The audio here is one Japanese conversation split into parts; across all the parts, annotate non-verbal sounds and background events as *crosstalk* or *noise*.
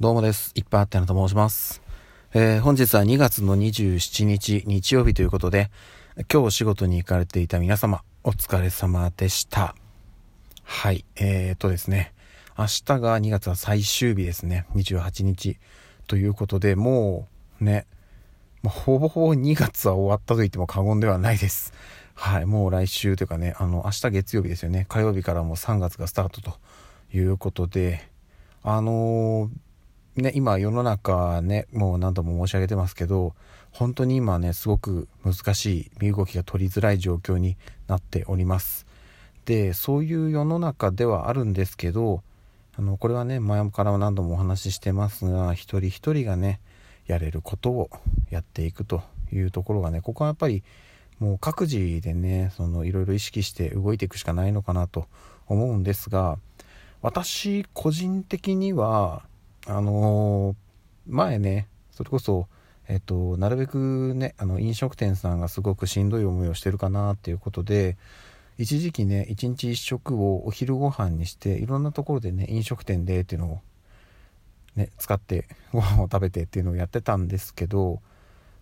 どうもです。いっぱいあってなと申します。えー、本日は2月の27日日曜日ということで、今日お仕事に行かれていた皆様、お疲れ様でした。はい、えーとですね、明日が2月は最終日ですね、28日ということで、もうね、もうほぼほぼ2月は終わったと言っても過言ではないです。はい、もう来週というかね、あの、明日月曜日ですよね、火曜日からもう3月がスタートということで、あのーね、今世の中ね、もう何度も申し上げてますけど、本当に今ね、すごく難しい身動きが取りづらい状況になっております。で、そういう世の中ではあるんですけど、あの、これはね、前から何度もお話ししてますが、一人一人がね、やれることをやっていくというところがね、ここはやっぱりもう各自でね、そのいろいろ意識して動いていくしかないのかなと思うんですが、私個人的にはあのー、前ねそれこそえっとなるべくねあの飲食店さんがすごくしんどい思いをしてるかなっていうことで一時期ね一日一食をお昼ご飯にしていろんなところでね飲食店でっていうのをね使ってご飯を食べてっていうのをやってたんですけど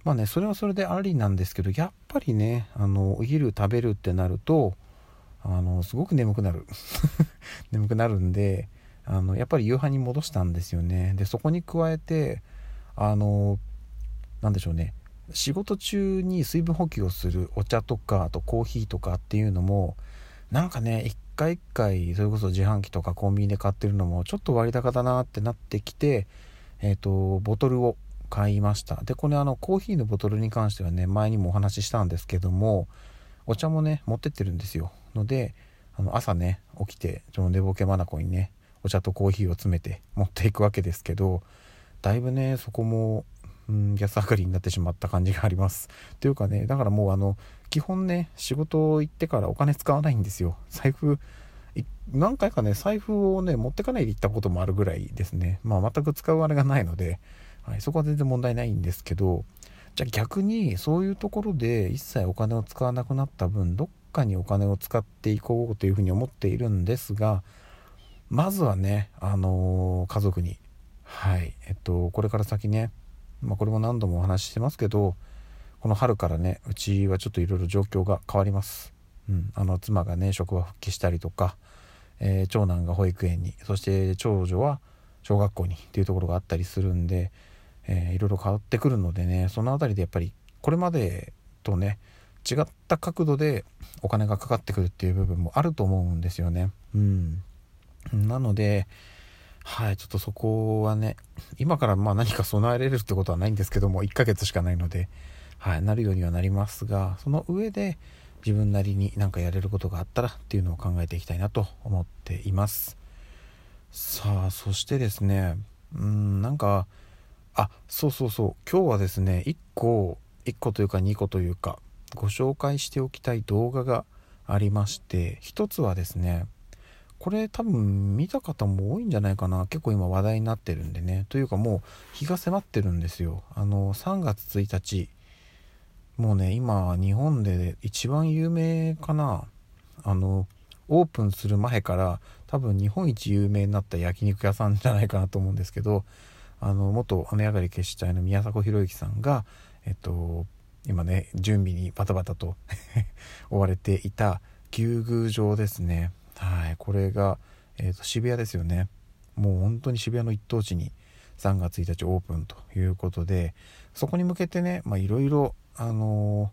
まあねそれはそれでありなんですけどやっぱりねあのお昼食べるってなるとあのすごく眠くなる。*laughs* 眠くなるんであのやっぱり夕飯に戻したんですよね。でそこに加えてあの何でしょうね。仕事中に水分補給をするお茶とかあとコーヒーとかっていうのもなんかね一回一回それこそ自販機とかコンビニで買ってるのもちょっと割高だなってなってきてえっ、ー、とボトルを買いました。でこれあのコーヒーのボトルに関してはね前にもお話ししたんですけどもお茶もね持ってってるんですよ。のであの朝ね起きてちょの寝ぼけまなこにねお茶とコーヒーを詰めて持っていくわけですけどだいぶねそこも、うん、安上がりになってしまった感じがあります。というかねだからもうあの基本ね仕事行ってからお金使わないんですよ。財布何回かね財布をね持ってかないで行ったこともあるぐらいですね。まあ全く使うあれがないので、はい、そこは全然問題ないんですけどじゃあ逆にそういうところで一切お金を使わなくなった分どっかにお金を使っていこうというふうに思っているんですがまずはね、あのー、家族に、はい、えっと、これから先ね、まあ、これも何度もお話ししてますけど、この春からね、うちはちょっといろいろ状況が変わります。うん、あの、妻がね、職場復帰したりとか、えー、長男が保育園に、そして長女は小学校にっていうところがあったりするんで、えー、いろいろ変わってくるのでね、その辺りでやっぱり、これまでとね、違った角度でお金がかかってくるっていう部分もあると思うんですよね。うん。なので、はい、ちょっとそこはね、今からまあ何か備えれるってことはないんですけども、1ヶ月しかないので、はい、なるようにはなりますが、その上で自分なりに何かやれることがあったらっていうのを考えていきたいなと思っています。さあ、そしてですね、うん、なんか、あ、そうそうそう、今日はですね、1個、1個というか2個というか、ご紹介しておきたい動画がありまして、1つはですね、これ多分見た方も多いんじゃないかな。結構今話題になってるんでね。というかもう日が迫ってるんですよ。あの3月1日。もうね今日本で一番有名かな。あのオープンする前から多分日本一有名になった焼肉屋さんじゃないかなと思うんですけどあの元雨上がり決死隊の宮迫博之さんがえっと今ね準備にバタバタと *laughs* 追われていた牛宮城ですね。はい、これが、えーと、渋谷ですよね。もう本当に渋谷の一等地に3月1日オープンということでそこに向けてねいろいろあの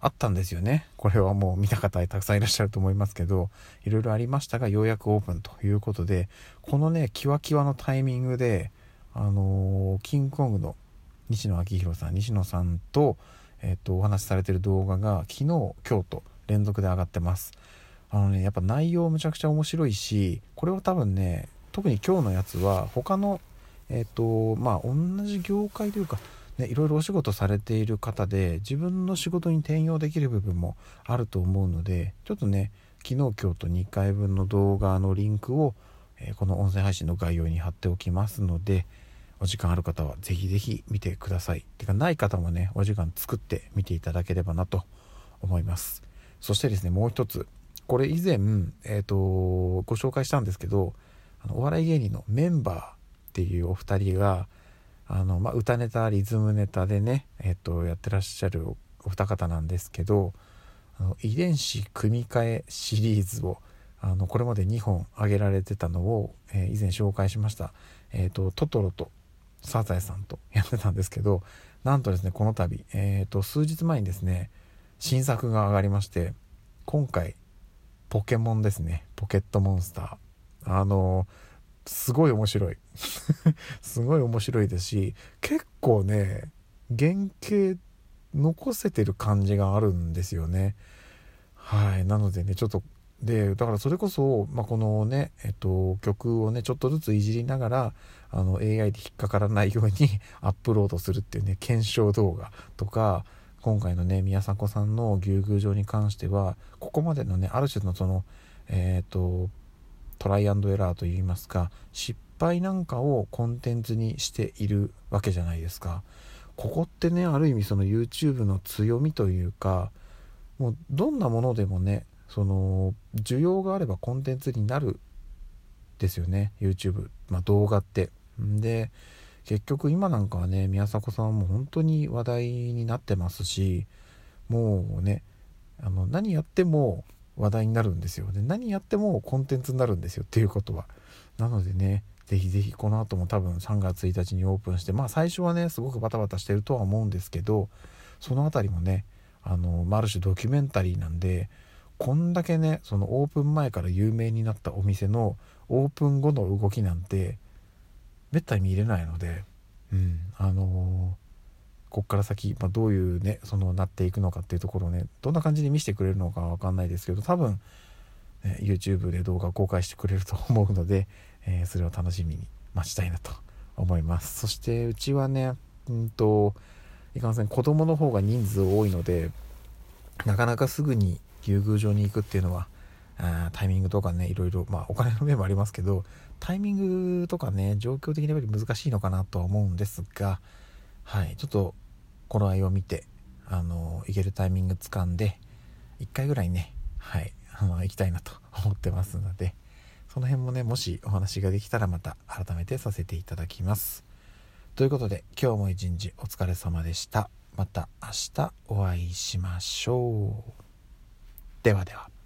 ー、あったんですよね。これはもう見た方たくさんいらっしゃると思いますけどいろいろありましたがようやくオープンということでこのねキワキワのタイミングであのー、キングコングの西野昭弘さん西野さんと,、えーとお話しされてる動画が昨日今日と連続で上がってます。あのねやっぱ内容むちゃくちゃ面白いしこれは多分ね特に今日のやつは他のえっ、ー、とまあ同じ業界というかね、いろいろお仕事されている方で自分の仕事に転用できる部分もあると思うのでちょっとね昨日今日と2回分の動画のリンクを、えー、この音声配信の概要に貼っておきますのでお時間ある方は是非是非見てください。てかない方もねお時間作って見ていただければなと思います。そしてですねもう一つ。これ以前、えーと、ご紹介したんですけどあのお笑い芸人のメンバーっていうお二人があの、まあ、歌ネタリズムネタでね、えっと、やってらっしゃるお二方なんですけどあの遺伝子組み換えシリーズをあのこれまで2本挙げられてたのを、えー、以前紹介しました、えーと、トトロとサザエさんと *laughs* やってたんですけどなんとですねこの度、えーと、数日前にですね新作が上がりまして今回ポケモンですね。ポケットモンスター。あのすごい面白い。*laughs* すごい面白いですし結構ね原型残せてる感じがあるんですよね。はい。なのでねちょっとでだからそれこそ、まあ、このね、えっと、曲をねちょっとずついじりながらあの AI で引っかからないように *laughs* アップロードするっていうね検証動画とか今回のね宮迫さんの牛宮城に関してはここまでのねある種のそのえっ、とトライアンドエラーといいますか失敗なんかをコンテンツにしているわけじゃないですか。ここってねある意味その YouTube の強みというかもうどんなものでもねその需要があればコンテンツになるですよね YouTube、まあ、動画って。で結局今なんかはね宮迫さんはもう本当に話題になってますしもうねあの何やっても話題になるんですよ。で何やってもコンテンツになるんですよ。っていうことは。なのでねぜひぜひこの後も多分3月1日にオープンしてまあ最初はねすごくバタバタしてるとは思うんですけどその辺りもねあのある種ドキュメンタリーなんでこんだけねそのオープン前から有名になったお店のオープン後の動きなんてめったに見れないので、うん、あのー、こっから先、まあ、どういうねそのなっていくのかっていうところをねどんな感じに見せてくれるのかわかんないですけど多分、ね、YouTube で動画公開してくれると思うので、えー、それを楽しみに待ちたいなと思います。そしてうちはねうんといかんせん子供の方が人数多いのでなかなかすぐに竜宮城に行くっていうのはあタイミングとかねいろいろまあお金の面もありますけどタイミングとかね状況的にやっぱり難しいのかなとは思うんですがはいちょっと頃合いを見てあの行けるタイミング掴んで1回ぐらいねはいあの行きたいなと思ってますのでその辺もねもしお話ができたらまた改めてさせていただきます。ということで今日も一日お疲れ様でした。また明日お会いしましょう。ではでは。